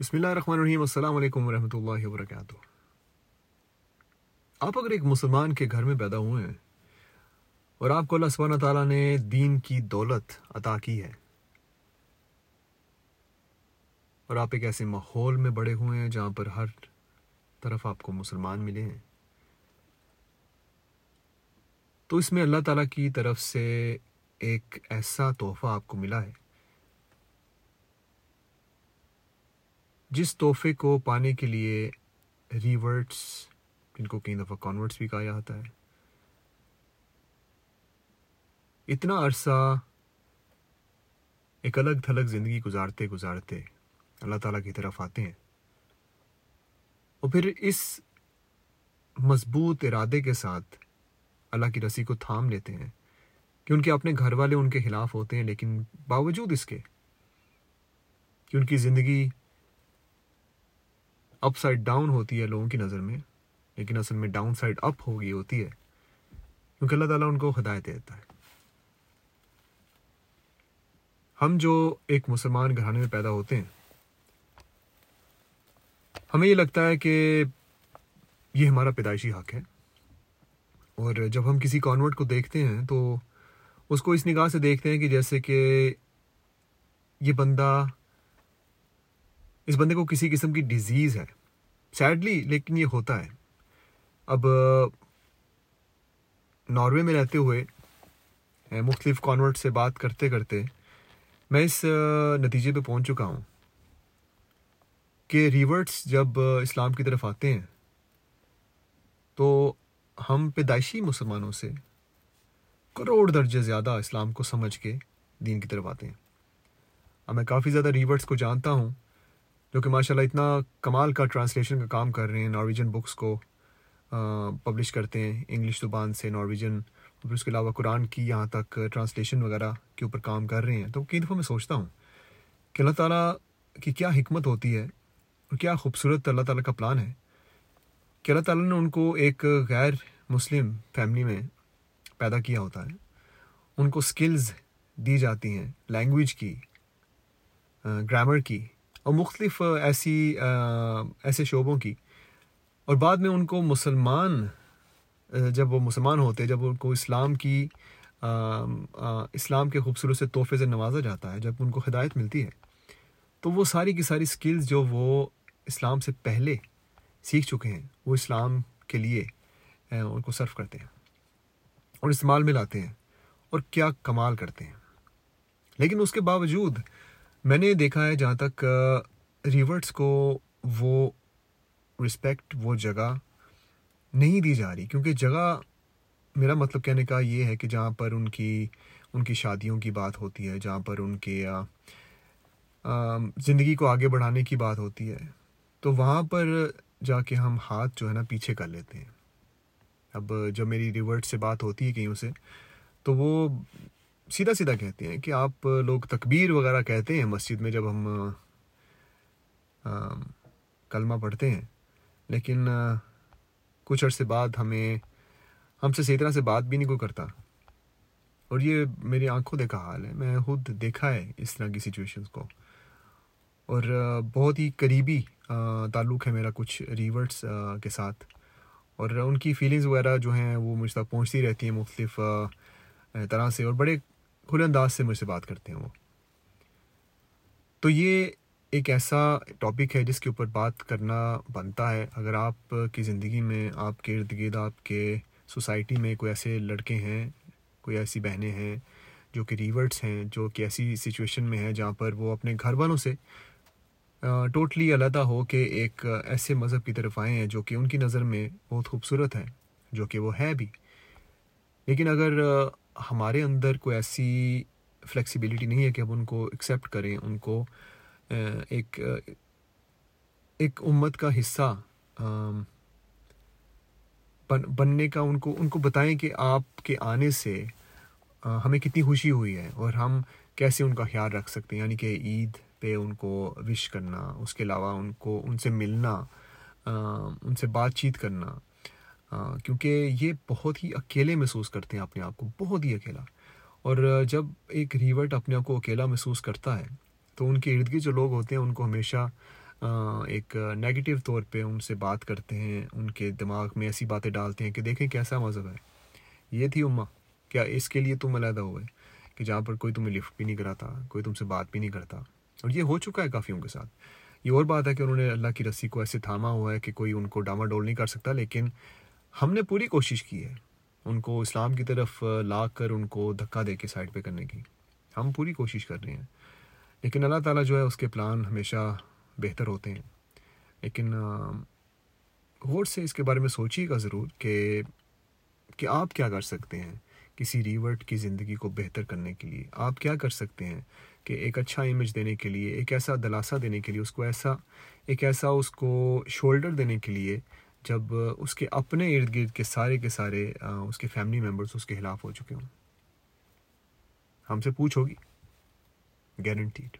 بسم اللہ الرحمن الرحیم، السلام علیکم ورحمۃ اللہ وبرکاتہ۔ آپ اگر ایک مسلمان کے گھر میں پیدا ہوئے ہیں اور آپ کو اللہ سبحانہ تعالیٰ نے دین کی دولت عطا کی ہے اور آپ ایک ایسے ماحول میں بڑے ہوئے ہیں جہاں پر ہر طرف آپ کو مسلمان ملے ہیں، تو اس میں اللہ تعالیٰ کی طرف سے ایک ایسا تحفہ آپ کو ملا ہے۔ جس تحفے کو پانے کے لیے ریورٹس، جن کو کئی دفعہ کانورٹس بھی کہا جاتا ہے، اتنا عرصہ ایک الگ تھلگ زندگی گزارتے گزارتے اللہ تعالیٰ کی طرف آتے ہیں۔ اور پھر اس مضبوط ارادے کے ساتھ اللہ کی رسی کو تھام لیتے ہیں کہ ان کے اپنے گھر والے ان کے خلاف ہوتے ہیں، لیکن باوجود اس کے کہ ان کی زندگی اپ سائڈ ڈاؤن ہوتی ہے لوگوں کی نظر میں، لیکن اصل میں ڈاؤن سائڈ اپ ہو گئی ہوتی ہے، کیونکہ اللہ تعالیٰ ان کو ہدایت دیتا ہے۔ ہم جو ایک مسلمان گھرانے میں پیدا ہوتے ہیں، ہمیں یہ لگتا ہے کہ یہ ہمارا پیدائشی حق ہے۔ اور جب ہم کسی کانورٹ کو دیکھتے ہیں، تو اس کو اس نگاہ سے دیکھتے ہیں کہ جیسے کہ یہ بندہ اس بندے کو کسی قسم کی ڈیزیز ہے۔ سیڈلی لیکن یہ ہوتا ہے۔ اب، ناروے میں رہتے ہوئے مختلف کانورٹ سے بات کرتے کرتے، میں اس، نتیجے پہ پہنچ چکا ہوں۔ کہ ریورٹس جب، اسلام کی طرف آتے ہیں، تو ہم پیدائشی مسلمانوں سے کروڑ درجے زیادہ اسلام کو سمجھ کے دین کی طرف آتے ہیں۔ اب میں کافی زیادہ ریورٹس کو جانتا ہوں۔ جو کہ ماشاء اللہ اتنا کمال کا ٹرانسلیشن کا کام کر رہے ہیں، نارویجن بکس کو پبلش کرتے ہیں، انگلش زبان سے نارویجن، پھر اس کے علاوہ قرآن کی یہاں تک ٹرانسلیشن وغیرہ کے اوپر کام کر رہے ہیں۔ تو کئی دفعہ میں سوچتا ہوں کہ اللہ تعالیٰ کی کیا حکمت ہوتی ہے اور کیا خوبصورت اللہ تعالیٰ کا پلان ہے کہ اللہ تعالیٰ نے ان کو ایک غیر مسلم فیملی میں پیدا کیا ہوتا ہے۔ ان کو سکلز دی جاتی ہیں لینگویج کی گرامر کی۔ اور مختلف ایسی ایسے شعبوں کی۔ اور بعد میں ان کو مسلمان جب وہ مسلمان ہوتے، جب ان کو اسلام کی اسلام کے خوبصورت سے تحفے سے نوازا جاتا ہے، جب ان کو ہدایت ملتی ہے، تو وہ ساری کی ساری سکلز جو وہ اسلام سے پہلے سیکھ چکے ہیں، وہ اسلام کے لیے ان کو صرف کرتے ہیں اور استعمال میں لاتے ہیں اور کیا کمال کرتے ہیں۔ لیکن اس کے باوجود میں نے دیکھا ہے جہاں تک ریورٹس کو وہ رسپیکٹ وہ جگہ نہیں دی جا رہی، کیونکہ جگہ میرا مطلب کہنے کا یہ ہے کہ جہاں پر ان کی ان کی شادیوں کی بات ہوتی ہے، جہاں پر ان کے زندگی کو آگے بڑھانے کی بات ہوتی ہے، تو وہاں پر جا کے ہم ہاتھ جو ہے نا پیچھے کر لیتے ہیں۔ اب جب میری ریورٹ سے بات ہوتی ہے کہیں سے تو وہ سیدھا سیدھا کہتے ہیں کہ آپ لوگ تکبیر وغیرہ کہتے ہیں مسجد میں جب ہم کلمہ پڑھتے ہیں، لیکن کچھ عرصے بعد ہمیں، ہم سے صحیح طرح سے بات بھی نہیں کوئی کرتا۔ اور یہ میری آنکھوں دیکھا حال ہے، میں خود دیکھا ہے اس طرح کی سچویشنس کو۔ اور بہت ہی قریبی تعلق ہے میرا کچھ ریورٹس کے ساتھ۔ اور ان کی فیلنگز وغیرہ جو ہیں وہ مجھ تک پہنچتی رہتی ہیں مختلف طرح سے۔ اور بڑے کھلے انداز سے مجھ سے بات کرتے ہیں وہ۔ تو یہ ایک ایسا ٹاپک ہے جس کے اوپر بات کرنا بنتا ہے۔ اگر آپ کی زندگی میں، آپ کے ارد گرد، آپ کے سوسائٹی میں کوئی ایسے لڑکے ہیں، کوئی ایسی بہنیں ہیں جو کہ ریورٹس ہیں، جو کہ ایسی سچویشن میں ہیں جہاں پر وہ اپنے گھر والوں سے ٹوٹلی علیحدہ ہو کے ایک ایسے مذہب کی طرف آئے ہیں جو کہ ان کی نظر میں بہت خوبصورت ہے جو کہ وہ ہے بھی۔ لیکن اگر ہمارے اندر کوئی ایسی فلیکسیبلٹی نہیں ہے کہ ہم ان کو ایکسیپٹ کریں، ان کو ایک ایک امت کا حصہ بننے کا ان کو ان کو بتائیں کہ آپ کے آنے سے ہمیں کتنی خوشی ہوئی ہے اور ہم کیسے ان کا خیال رکھ سکتے ہیں؟ یعنی کہ عید پہ ان کو وش کرنا، اس کے علاوہ ان کو، ان سے ملنا ان سے بات چیت کرنا۔ کیونکہ یہ بہت ہی اکیلے محسوس کرتے ہیں اپنے آپ کو، بہت ہی اکیلا۔ اور جب ایک ریورٹ اپنے آپ کو اکیلا محسوس کرتا ہے، تو ان کے ارد گرد جو لوگ ہوتے ہیں، ان کو ہمیشہ ایک نگیٹو طور پہ ان سے بات کرتے ہیں، ان کے دماغ میں ایسی باتیں ڈالتے ہیں کہ دیکھیں کیسا مذہب ہے۔ یہ تھی اماں، کیا اس کے لیے تم علیحدہ ہوئے کہ جہاں پر کوئی تمہیں لفٹ بھی نہیں کراتا، کوئی تم سے بات بھی نہیں کرتا۔ اور یہ ہو چکا ہے کافیوں کے ساتھ۔ یہ اور بات ہے کہ انہوں نے اللہ کی رسی کو ایسے تھاما ہوا ہے کہ کوئی ان کو ڈاما ڈول نہیں کر سکتا، لیکن ہم نے پوری کوشش کی ہے ان کو اسلام کی طرف لا کر ان کو دھکا دے کے سائڈ پہ کرنے کی۔ ہم پوری کوشش کر رہے ہیں۔ لیکن اللہ تعالیٰ جو ہے اس کے پلان ہمیشہ بہتر ہوتے ہیں۔ لیکن غور سے اس کے بارے میں سوچیے گا ضرور کہ کہ آپ کیا کر سکتے ہیں کسی ریورٹ کی زندگی کو بہتر کرنے کے لیے۔ آپ کیا کر سکتے ہیں کہ ایک اچھا امیج دینے کے لیے، ایک ایسا دلاسا دینے کے لیے، اس کو ایسا، ایک ایسا اس کو شولڈر دینے کے لیے جب اس کے اپنے ارد گرد کے سارے کے سارے اس کے فیملی ممبرس اس کے خلاف ہو چکے ہوں۔ ہم سے پوچھ ہوگی؟ گارنٹیڈ